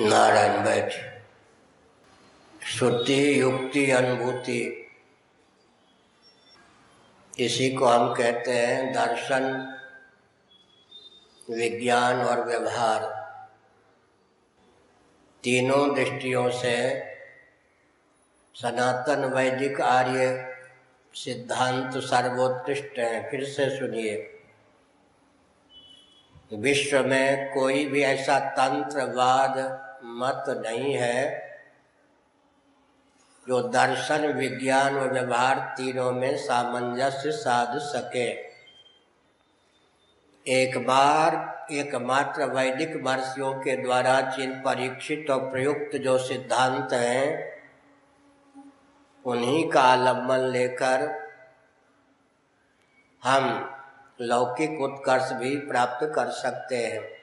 नारायण बैठ। श्रुति, युक्ति, अनुभूति, इसी को हम कहते हैं दर्शन, विज्ञान और व्यवहार। तीनों दृष्टियों से सनातन वैदिक आर्य सिद्धांत सर्वोत्कृष्ट है, फिर से सुनिए। विश्व में कोई भी ऐसा तंत्रवाद मत नहीं है। जो दर्शन, विज्ञान और व्यवहार तीनों में सामंजस्य साध सके। एक बार एकमात्र वैदिक महर्षियों के द्वारा जिन परीक्षित और प्रयुक्त जो सिद्धांत हैं, उन्हीं का आलंबन लेकर हम लौकिक उत्कर्ष भी प्राप्त कर सकते हैं।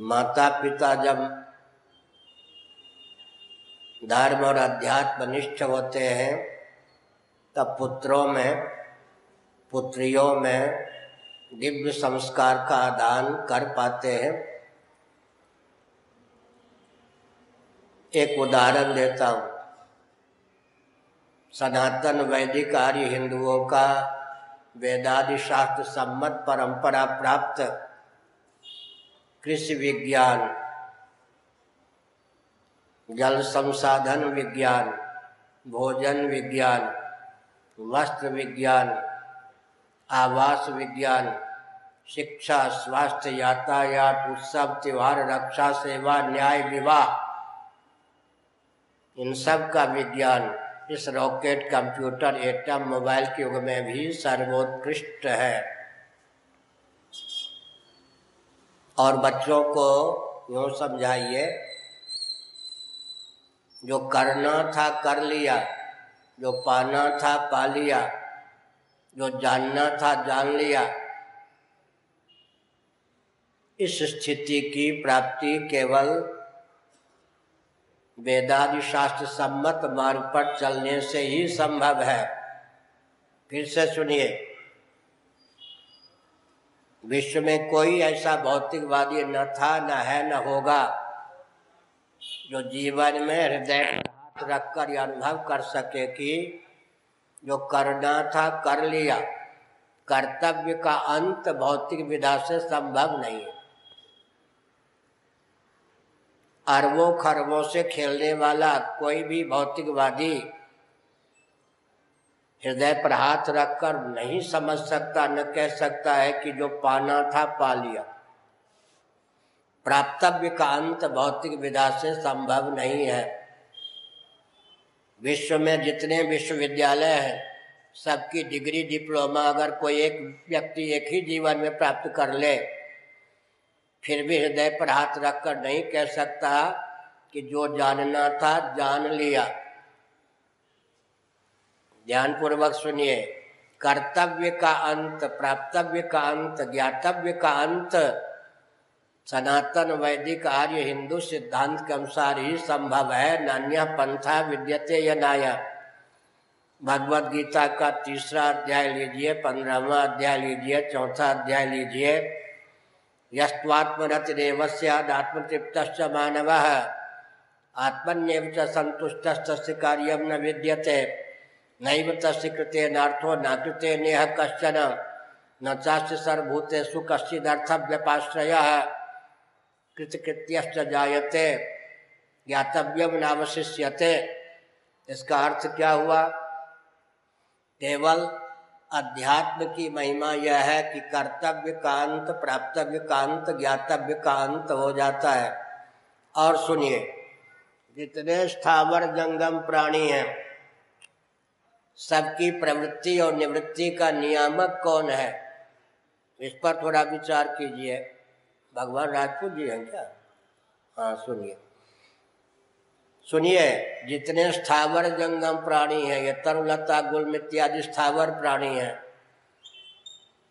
माता पिता जब धर्म और अध्यात्म निष्ठ होते हैं, तब पुत्रों में, पुत्रियों में दिव्य संस्कार का आदान कर पाते हैं। एक उदाहरण देता हूँ। सनातन वैदिक आर्य हिंदुओं का वेदादि शास्त्र सम्मत परंपरा प्राप्त कृषि विज्ञान, जल संसाधन विज्ञान, भोजन विज्ञान, वस्त्र विज्ञान, आवास विज्ञान, शिक्षा, स्वास्थ्य, यातायात, उत्सव, त्योहार, रक्षा, सेवा, न्याय, विवाह, इन सब का विज्ञान इस रॉकेट, कंप्यूटर, एटम, मोबाइल के युग में भी सर्वोत्कृष्ट है। और बच्चों को यूँ समझाइए, जो करना था कर लिया, जो पाना था पा लिया, जो जानना था जान लिया। इस स्थिति की प्राप्ति केवल वेदादि शास्त्र सम्मत मार्ग पर चलने से ही संभव है। फिर से सुनिए। विश्व में कोई ऐसा भौतिकवादी न था, न है, न होगा, जो जीवन में हृदय हाथ रखकर यह अनुभव कर सके कि जो करना था, कर लिया। कर्तव्य का अंत भौतिक विधा से संभव नहीं है। अरबों खरबों से खेलने वाला कोई भी भौतिकवादी हृदय पर हाथ रखकर नहीं समझ सकता, न कह सकता है कि जो पाना था पा लिया। प्राप्तव्य का अंत भौतिक विधा से संभव नहीं है। विश्व में जितने विश्वविद्यालय हैं, सबकी डिग्री, डिप्लोमा अगर कोई एक व्यक्ति एक ही जीवन में प्राप्त कर ले, फिर भी हृदय पर हाथ रखकर नहीं कह सकता कि जो जानना था जान लिया। ध्यानपूर्वक सुनिए। कर्तव्य का अंत, प्राप्तव्य का अंत, ज्ञातव्य का अंत। सनातन वैदिक आर्य हिंदू सिद्धांत के अनुसार ही संभव है। नान्य पंथा विद्यते या नाया भगवत गीता का तीसरा अध्याय लीजिए, पंद्रहवा अध्याय लीजिए, चौथा अध्याय लीजिए। यस्वात्मरतिरेवस्यादात्मतृप्त मानव। आत्मन्यव च संतुष्ट कार्य न विद्यते। नैव तस्य कृते नार्थो न कृते नेह कश्चन। न चास्य सर्वभूतेषु कश्चिदर्थव्यपाश्रय। कृतकृत्यश्च जायते। ज्ञातव्यम नावशिष्यते इसका अर्थ क्या हुआ? केवल अध्यात्म की महिमा यह है कि कर्तव्य कांत प्राप्तव्य का अंत ज्ञातव्य कांत हो जाता है। और सुनिए, जितने स्थावर जंगम प्राणी हैं सबकी प्रवृत्ति और निवृत्ति का नियामक कौन है? इस पर थोड़ा विचार कीजिए। भगवान राजपूत जी हैं क्या? हाँ सुनिए। सुनिए, जितने स्थावर जंगम प्राणी हैं, ये तरुलता गुलम इत्यादि स्थावर प्राणी हैं।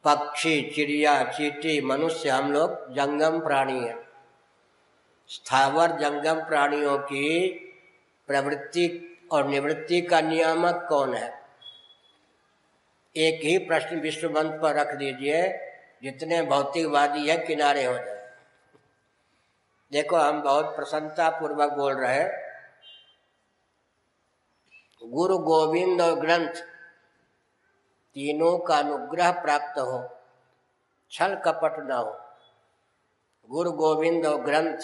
पक्षी, चिड़िया, चीटी, मनुष्य, हम लोग जंगम प्राणी हैं। स्थावर जंगम प्राणियों की प्रवृत्ति और निवृत्ति का नियामक कौन है? एक ही प्रश्न विश्व मंच पर रख दीजिए, जितने भौतिकवादी है, किनारे हो जाए। देखो, हम बहुत प्रसन्नता पूर्वक बोल रहे हैं। गुरु गोविंद और ग्रंथ तीनों का अनुग्रह प्राप्त हो, छल कपट न हो। गुरु गोविंद और ग्रंथ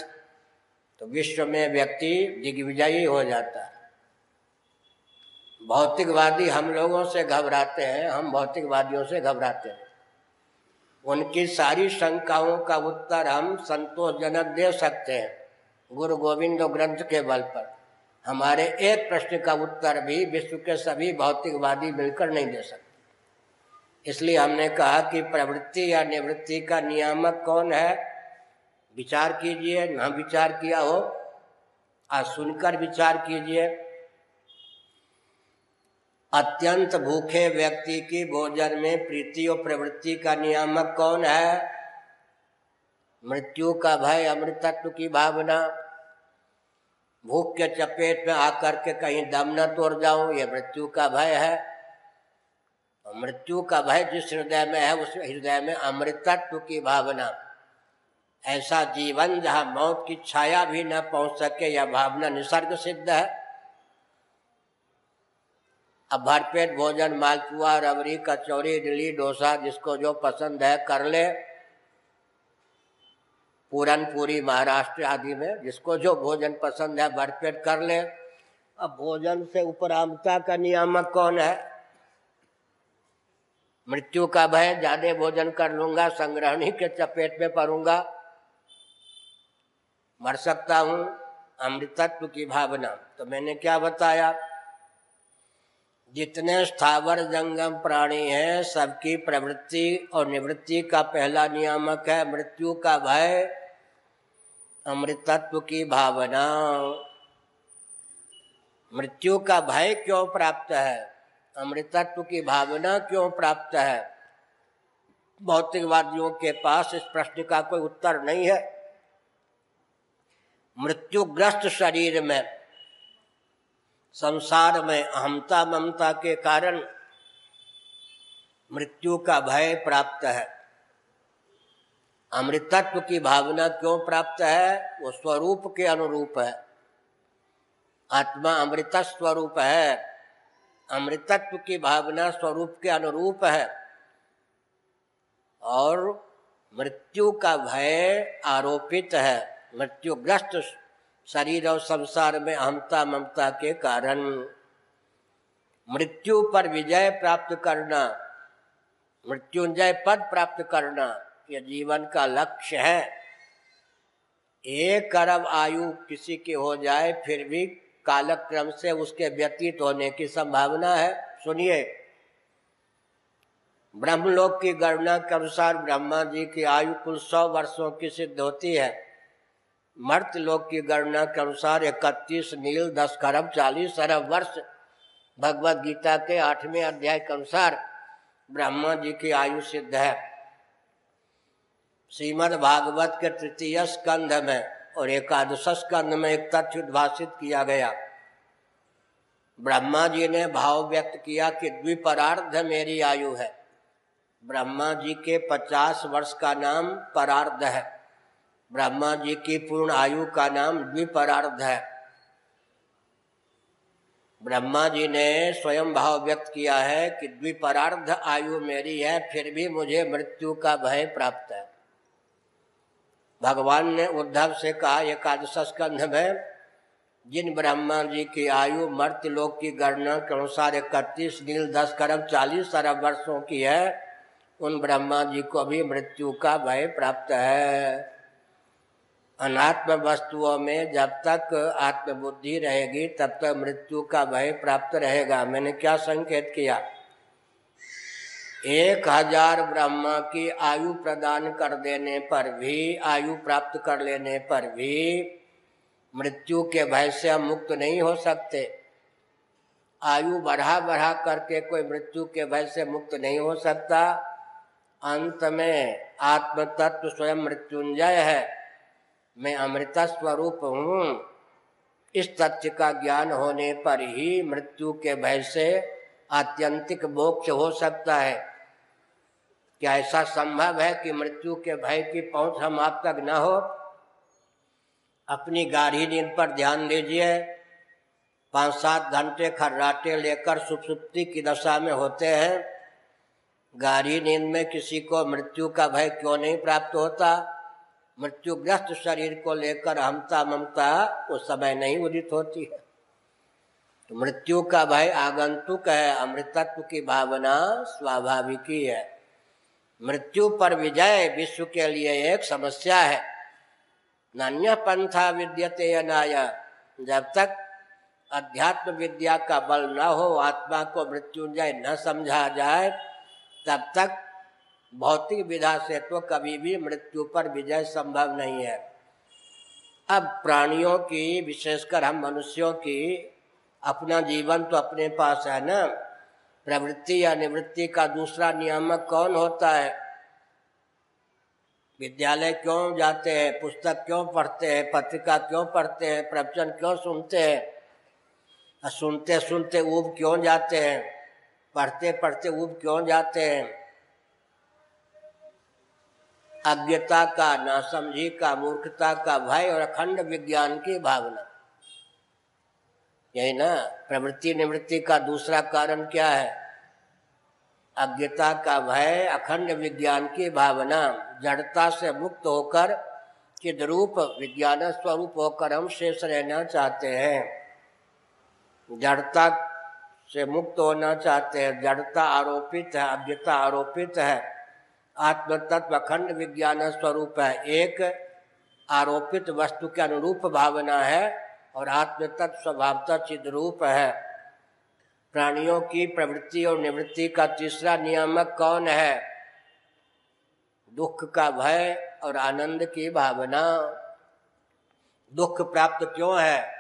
तो विश्व में व्यक्ति दिग्विजयी हो जाता है। भौतिकवादी हम लोगों से घबराते हैं, हम भौतिकवादियों से घबराते हैं। उनकी सारी शंकाओं का उत्तर हम संतोषजनक दे सकते हैं, गुरु गोविंद ग्रंथ के बल पर। हमारे एक प्रश्न का उत्तर भी विश्व के सभी भौतिकवादी मिलकर नहीं दे सकते। इसलिए हमने कहा कि प्रवृत्ति या निवृत्ति का नियामक कौन है? विचार कीजिए, न विचार किया हो, आज सुनकर विचार कीजिए। अत्यंत भूखे व्यक्ति की भोजन में प्रीति और प्रवृत्ति का नियामक कौन है? मृत्यु का भय, अमृतत्व की भावना। भूख के चपेट में आकर के कहीं दम न तोड़ जाऊँ ये मृत्यु का भय है। मृत्यु का भय जिस हृदय में है, उस हृदय में अमृतत्व की भावना। ऐसा जीवन जहाँ मौत की छाया भी न पहुँच सके, यह भावना निसर्ग सिद्ध है। अब भरपेट भोजन, मालपुआ, रबड़ी कचौरी इडली, डोसा, जिसको जो पसंद है कर ले। पूरन, पूरी महाराष्ट्र आदि में जिसको जो भोजन पसंद है भरपेट कर ले। अब भोजन से उपरामता का नियामक कौन है? मृत्यु का भय, ज़्यादा भोजन कर लूँगा, संग्रहणी के चपेट में पड़ूँगा। मर सकता हूँ, अमृतत्व की भावना। तो मैंने क्या बताया? जितने स्थावर जंगम प्राणी हैं, सबकी प्रवृत्ति और निवृत्ति का पहला नियामक है, मृत्यु का भय, अमृतत्व की भावना। मृत्यु का भय क्यों प्राप्त है? अमृतत्व की भावना क्यों प्राप्त है? भौतिकवादियों के पास इस प्रश्न का कोई उत्तर नहीं है। मृत्युग्रस्त शरीर में संसार में अहमता ममता के कारण मृत्यु का भय प्राप्त है। अमृतत्व की भावना क्यों प्राप्त है? वो स्वरूप के अनुरूप है। आत्मा अमृत स्वरूप है। अमृतत्व की भावना स्वरूप के अनुरूप है। और मृत्यु का भय आरोपित है। मृत्युग्रस्त शरीर और संसार में अहमता ममता के कारण। मृत्यु पर विजय प्राप्त करना, मृत्युंजय पद प्राप्त करना यह जीवन का लक्ष्य है। एक अरब आयु किसी की हो जाए, फिर भी कालक्रम से उसके व्यतीत होने की संभावना है। सुनिए। ब्रह्मलोक की गणना के अनुसार ब्रह्मा जी की आयु कुल सौ वर्षों की सिद्ध होती है। मर्त लोक की गणना के अनुसार इकतीस नील, दस खरब चालीस अरब वर्ष। भगवत गीता के आठवें अध्याय के अनुसार ब्रह्मा जी की आयु सिद्ध है। श्रीमद भागवत के तृतीय स्कंध में और एकादश स्कंध में एक तथ्य उद्भाषित किया गया। ब्रह्मा जी ने भाव व्यक्त किया कि द्विपरार्ध मेरी आयु है। ब्रह्मा जी के पचास वर्ष का नाम परार्ध है। ब्रह्मा जी की पूर्ण आयु का नाम द्विपरार्ध है। ब्रह्मा जी ने स्वयं भाव व्यक्त किया है कि द्विपरार्ध आयु मेरी है, फिर भी मुझे मृत्यु का भय प्राप्त है। भगवान ने उद्धव से कहा, एकादश स्कंध में, जिन ब्रह्मा जी की आयु मर्त्य लोक की गणना के अनुसार इकतीस, नील, दस खरब चालीस अरब वर्षों की है, उन ब्रह्मा जी को भी मृत्यु का भय प्राप्त है। अनात्म वस्तुओं में जब तक आत्मबुद्धि रहेगी, तब तक मृत्यु का भय प्राप्त रहेगा। मैंने क्या संकेत किया? एक हज़ार ब्रह्मा की आयु प्रदान कर देने पर भी, आयु प्राप्त कर लेने पर भी मृत्यु के भय से हम मुक्त नहीं हो सकते। आयु बढ़ा बढ़ा करके कोई मृत्यु के भय से मुक्त नहीं हो सकता। अंत में आत्म तत्व स्वयं मृत्युंजय है। मैं अमृता स्वरूप हूँ। इस तथ्य का ज्ञान होने पर ही मृत्यु के भय से आत्यंतिक मोक्ष हो सकता है। क्या ऐसा संभव है कि मृत्यु के भय की पहुँच हम आप तक न हो? अपनी गाढ़ी नींद पर ध्यान दीजिए। पाँच सात घंटे खर्राटे लेकर सुप्ति की दशा में होते हैं। गाढ़ी नींद में किसी को मृत्यु का भय क्यों नहीं प्राप्त होता? मृत्युग्रस्त शरीर को लेकर हमता ममता उस समय नहीं उदित होती है। तो मृत्यु का भय आगंतुक है, अमृतत्व की भावना स्वाभाविक ही है। मृत्यु पर विजय विश्व के लिए एक समस्या है। नान्य पंथा विद्यते अनाय जब तक अध्यात्म विद्या का बल न हो, आत्मा को मृत्युंजय न समझा जाए, तब तक भौतिक विधा से तो कभी भी मृत्यु पर विजय संभव नहीं है। अब प्राणियों की, विशेषकर हम मनुष्यों की, अपना जीवन तो अपने पास है ना? प्रवृत्ति या निवृत्ति का दूसरा नियामक कौन होता है? विद्यालय क्यों जाते हैं? पुस्तक क्यों पढ़ते हैं? पत्रिका क्यों पढ़ते हैं? प्रवचन क्यों सुनते हैं? सुनते सुनते ऊब क्यों जाते हैं? पढ़ते पढ़ते ऊब क्यों जाते हैं? अज्ञता का, नासमझी का, मूर्खता का भय और अखंड विज्ञान की भावना। यही ना, प्रवृत्ति निवृत्ति का दूसरा कारण क्या है? अज्ञता का भय, अखंड विज्ञान की भावना। जड़ता से मुक्त होकर चिद रूप विज्ञान स्वरूप होकर हम शेष रहना चाहते हैं। जड़ता से मुक्त होना चाहते हैं। जड़ता आरोपित है, अज्ञता आरोपित है। आत्म तत्व अखंड विज्ञान स्वरूप है। एक आरोपित वस्तु के अनुरूप भावना है और आत्म तत्व स्वभावता चिद रूप है। प्राणियों की प्रवृत्ति और निवृत्ति का तीसरा नियामक कौन है? दुख का भय और आनंद की भावना। दुख प्राप्त क्यों है?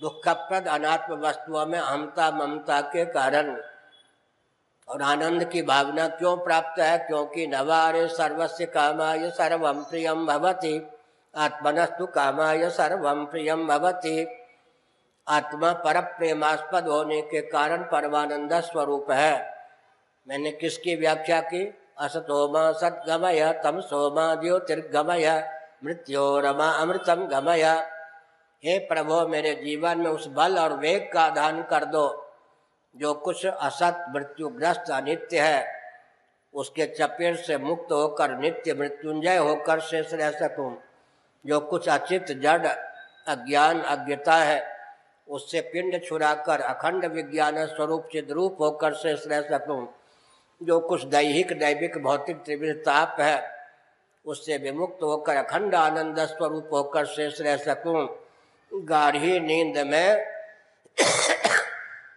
दुखप्रद अनात्म वस्तुओं में अहमता ममता के कारण। और आनंद की भावना क्यों प्राप्त है? क्योंकि नवारे सर्वस्य कामाय सर्वम प्रियम भवती। आत्मनस्तु कामाय सर्वम प्रियम भवती। आत्मा पर प्रेमास्पद होने के कारण परमानंद स्वरूप है। मैंने किसकी व्याख्या की? असतोमा सदगमय तम सोमा ज्योतिर्गमय, मृत्यो रमा अमृतम गमय। हे प्रभो, मेरे जीवन में उस बल और वेग का दान कर दो। जो कुछ असत मृत्युग्रस्त अनित्य है, उसके चपेट से मुक्त होकर, नित्य मृत्युंजय होकर शेष रह सकूँ। जो कुछ अचित जड़ अज्ञान अज्ञता है, उससे पिंड छुड़ाकर, अखंड विज्ञान स्वरूप चिद रूप होकर शेष रह सकूँ। जो कुछ दैहिक दैविक भौतिक त्रिविध ताप है, उससे विमुक्त होकर, अखंड आनंद स्वरूप होकर शेष रह सकूँ। गाढ़ी नींद में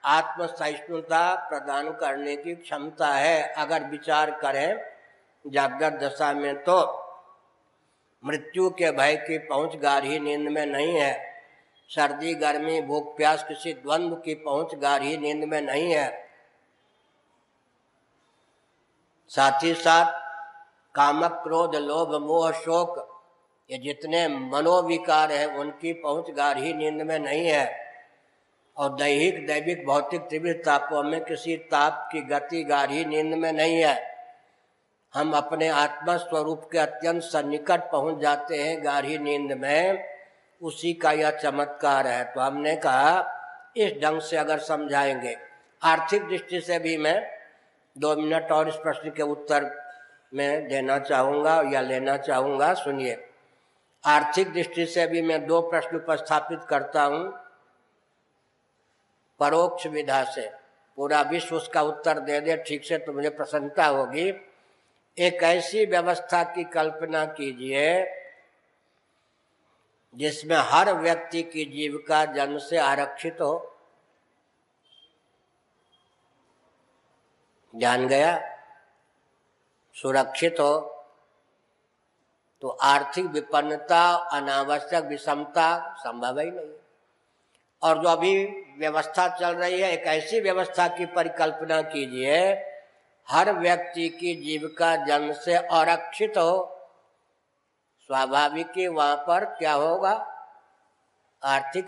आत्म सहिष्णुता प्रदान करने की क्षमता है। अगर विचार करें जागृत दशा में तो मृत्यु के भय की पहुँच गाढ़ी नींद में नहीं है। सर्दी, गर्मी, भूख, प्यास, किसी द्वंद्व की पहुँच गाढ़ी नींद में नहीं है। साथ ही साथ कामक, क्रोध, लोभ, मोह, शोक, ये जितने मनोविकार है, उनकी पहुँच गाढ़ी नींद में नहीं है। और दैहिक, दैविक, भौतिक तीव्र तापों में किसी ताप की गति, गाढ़ी नींद में नहीं है। हम अपने आत्मा स्वरूप के अत्यंत सन्निकट पहुँच जाते हैं गाढ़ी नींद में। उसी का यह चमत्कार है। तो हमने कहा, इस ढंग से अगर समझाएँगे। आर्थिक दृष्टि से भी मैं दो मिनट और इस प्रश्न के उत्तर में देना चाहूँगा या लेना चाहूँगा। सुनिए, आर्थिक दृष्टि से भी मैं दो प्रश्न उपस्थापित करता हूँ। परोक्ष विधा से। पूरा विश्व उसका उत्तर दे दे, ठीक से तो मुझे प्रसन्नता होगी। एक ऐसी व्यवस्था की कल्पना कीजिए, जिसमें हर व्यक्ति की जीविका जन्म से आरक्षित हो। जान गया? सुरक्षित हो। तो आर्थिक विपन्नता, अनावश्यक विषमता संभव ही नहीं। और जो अभी व्यवस्था चल रही है, एक ऐसी व्यवस्था की परिकल्पना कीजिए, हर व्यक्ति की जीविका जन्म से आरक्षित हो, स्वाभाविक ही वहाँ पर क्या होगा? आर्थिक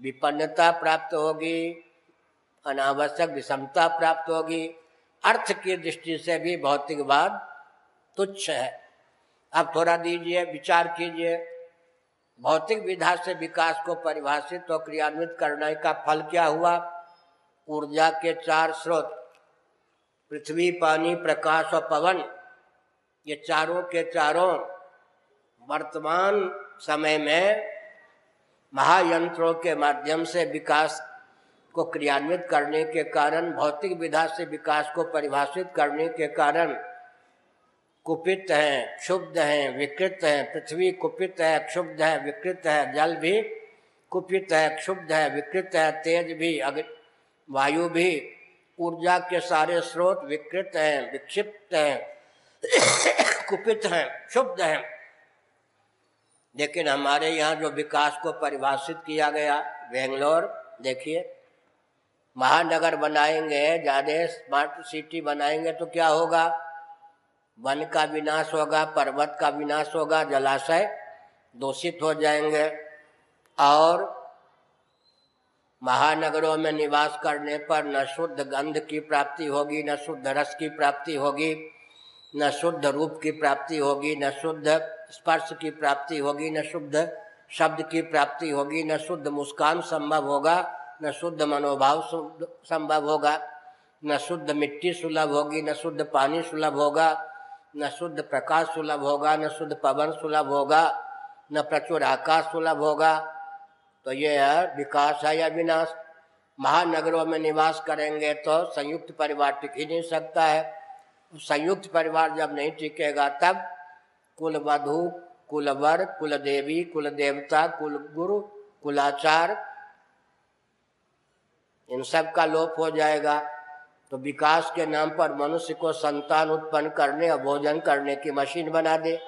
विपन्नता प्राप्त होगी, अनावश्यक विषमता प्राप्त होगी। अर्थ की दृष्टि से भी भौतिकवाद तुच्छ है। अब थोड़ा दीजिए, विचार कीजिए। भौतिक विधा से विकास को परिभाषित और क्रियान्वित करने का फल क्या हुआ? ऊर्जा के चार स्रोत, पृथ्वी, पानी, प्रकाश और पवन, ये चारों के चारों वर्तमान समय में महायंत्रों के माध्यम से विकास को क्रियान्वित करने के कारण, भौतिक विधा से विकास को परिभाषित करने के कारण कुपित है, क्षुब्ध है, विकृत है, पृथ्वी कुपित है, क्षुब्ध है, विकृत है, जल भी कुपित है, क्षुब्ध है, विकृत है, तेज भी अग्नि वायु भी, ऊर्जा के सारे स्रोत विकृत हैं, विक्षिप्त हैं, कुपित हैं, क्षुब्ध हैं। लेकिन हमारे यहाँ जो विकास को परिभाषित किया गया, बेंगलोर, देखिए, महानगर बनाएँगे, ज़्यादा स्मार्ट सिटी बनाएँगे तो क्या होगा? वन का विनाश होगा, पर्वत का विनाश होगा, जलाशय दूषित हो जाएँगे। और महानगरों में निवास करने पर न शुद्ध गंध की प्राप्ति होगी, न शुद्ध रस की प्राप्ति होगी, न शुद्ध रूप की प्राप्ति होगी, न शुद्ध स्पर्श की प्राप्ति होगी, न शुद्ध शब्द की प्राप्ति होगी, न शुद्ध मुस्कान संभव होगा, न शुद्ध मनोभाव संभव होगा, न शुद्ध मिट्टी सुलभ होगी, न शुद्ध पानी सुलभ होगा न शुद्ध प्रकाश सुलभ होगा, न शुद्ध पवन सुलभ होगा, न प्रचुर आकाश सुलभ होगा। तो ये है विकास है या विनाश। महानगरों में निवास करेंगे तो संयुक्त परिवार टिक ही नहीं सकता है। संयुक्त परिवार जब नहीं टिकेगा तब कुल वधु कुलवर कुल देवी कुल देवता कुल गुरु कुलाचार, इन सब का लोप हो जाएगा। तो विकास के नाम पर मनुष्य को संतान उत्पन्न करने और भोजन करने की मशीन बना दे।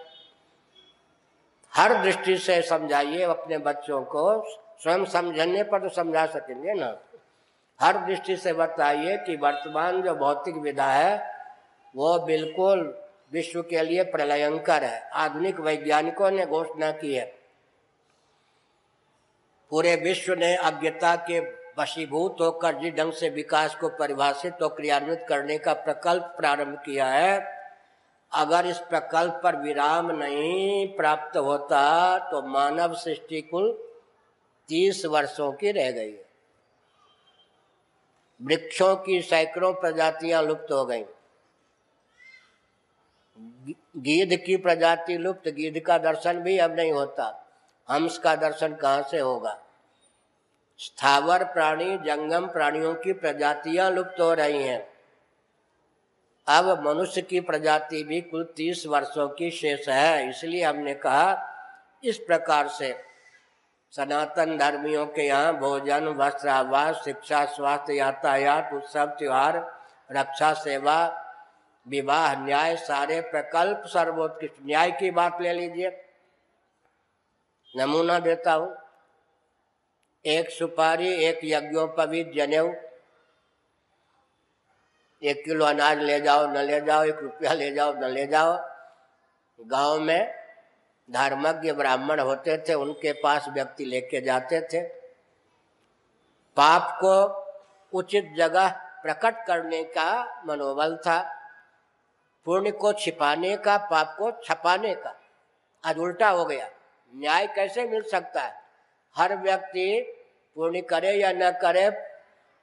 हर दृष्टि से समझाइए अपने बच्चों को, स्वयं समझने पर तो समझा सकेंगे ना। हर दृष्टि से बताइए कि वर्तमान जो भौतिक विधा है, वो बिल्कुल विश्व के लिए प्रलयंकर है। आधुनिक वैज्ञानिकों ने घोषणा की है। पूरे विश्व ने अज्ञता के वशीभूत होकर जिस ढंग से विकास को परिभाषित और क्रियान्वित करने का प्रकल्प प्रारंभ किया है, अगर इस प्रकल्प पर विराम नहीं प्राप्त होता तो मानव सृष्टि कुल तीस वर्षों की रह गई वृक्षों की सैकड़ों प्रजातियाँ लुप्त हो गई। गीध की प्रजाति लुप्त, गीध का दर्शन भी अब नहीं होता। हंस का दर्शन कहाँ से होगा? स्थावर प्राणी, जंगम प्राणियों की प्रजातियाँ लुप्त हो रही हैं। अब मनुष्य की प्रजाति भी कुल तीस वर्षों की शेष है, इसलिए हमने कहा इस प्रकार से सनातन धर्मियों के यहाँ भोजन वस्त्र आवास शिक्षा, स्वास्थ्य, यातायात, उत्सव, त्योहार, रक्षा, सेवा, विवाह, न्याय, सारे प्रकल्प सर्वोत्कृष्ट। न्याय की बात ले लीजिए। नमूना देता हूँ। एक सुपारी, एक यज्ञोपवीत जनेऊ एक किलो अनाज ले जाओ, न ले जाओ, एक रुपया ले जाओ, न ले जाओ। गाँव में धर्मज्ञ ब्राह्मण होते थे, उनके पास व्यक्ति लेके जाते थे। पाप को उचित जगह प्रकट करने का मनोबल था, पुण्य को छिपाने का, पाप को छपाने का। आज उल्टा हो गया। न्याय कैसे मिल सकता है? हर व्यक्ति पुण्य करे या न करे,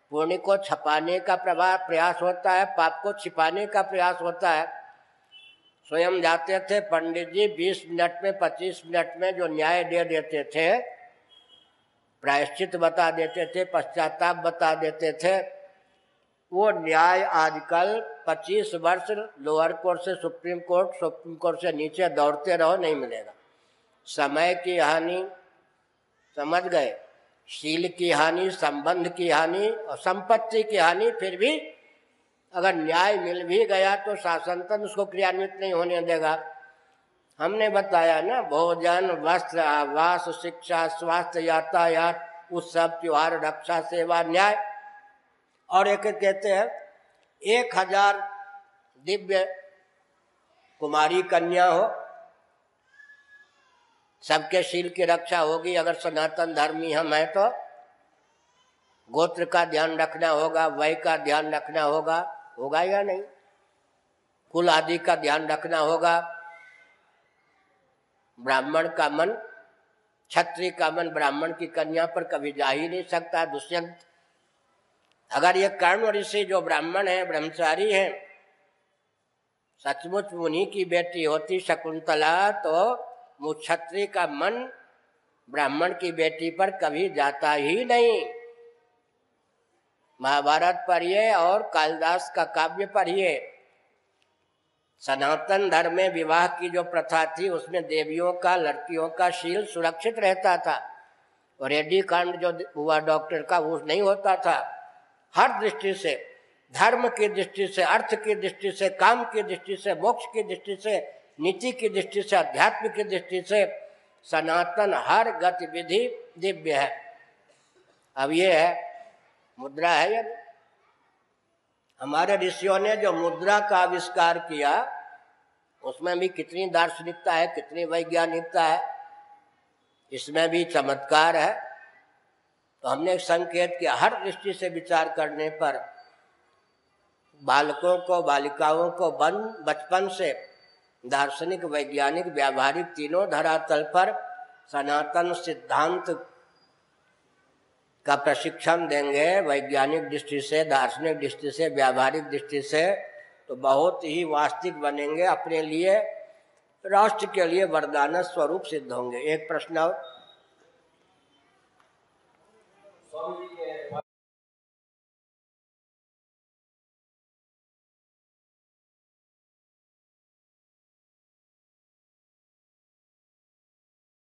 पुण्य को छपाने का प्रभाव प्रयास होता है, पाप को छिपाने का प्रयास होता है। स्वयं जाते थे पंडित जी 20 मिनट में 25 मिनट में जो न्याय दे देते थे, प्रायश्चित बता देते थे, पश्चाताप बता देते थे, वो न्याय आजकल 25 वर्ष लोअर कोर्ट से, सुप्रीम कोर्ट सुप्रीम कोर्ट से नीचे दौड़ते रहो, नहीं मिलेगा। समय की हानि, समझ गए? शील की हानि, संबंध की हानि और संपत्ति की हानि, फिर भी अगर न्याय मिल भी गया तो शासन तक उसको क्रियान्वित नहीं होने देगा। हमने बताया ना, भोजन, वस्त्र, आवास, शिक्षा, स्वास्थ्य, यातायात, उत्सव, त्योहार, रक्षा, सेवा, न्याय। और एक कहते हैं, एक हज़ार दिव्य कुमारी कन्या हो सबके शील की रक्षा होगी। अगर सनातन धर्मी हम हैं तो गोत्र का ध्यान रखना होगा वय का ध्यान रखना होगा। होगा या नहीं? कुल आदि का ध्यान रखना होगा। ब्राह्मण का मन, क्षत्रिय का मन ब्राह्मण की कन्या पर कभी जा ही नहीं सकता। दुष्यंत, अगर ये कर्ण ऋषि जो ब्राह्मण है, ब्रह्मचारी है, सचमुच मुनि की बेटी होती, शकुंतला तो क्षत्रिय का मन ब्राह्मण की बेटी पर कभी जाता ही नहीं। महाभारत पढ़िए और कालिदास का काव्य पढ़िए। सनातन धर्म में विवाह की जो प्रथा थी, उसमें देवियों का, लड़कियों का शील सुरक्षित रहता था। और रेडी कांड जो हुआ डॉक्टर का, वो नहीं होता था। हर दृष्टि से, धर्म की दृष्टि से, अर्थ की दृष्टि से, काम की दृष्टि से, मोक्ष की दृष्टि से नीति की दृष्टि से, अध्यात्म की दृष्टि से सनातन हर गतिविधि दिव्य है। अब ये है, मुद्रा है या। हमारे ऋषियों ने जो मुद्रा का आविष्कार किया, उसमें भी कितनी दार्शनिकता है, कितनी वैज्ञानिकता है, इसमें भी चमत्कार है। तो हमने संकेत किया, हर दृष्टि से विचार करने पर बालकों को, बालिकाओं को बन, बचपन से दार्शनिक, वैज्ञानिक, व्यावहारिक तीनों धरातल पर सनातन सिद्धांत का प्रशिक्षण देंगे। वैज्ञानिक दृष्टि से, दार्शनिक दृष्टि से, व्यावहारिक दृष्टि से तो बहुत ही वास्तविक बनेंगे। अपने लिए, राष्ट्र के लिए वरदान स्वरूप सिद्ध होंगे। एक प्रश्न और।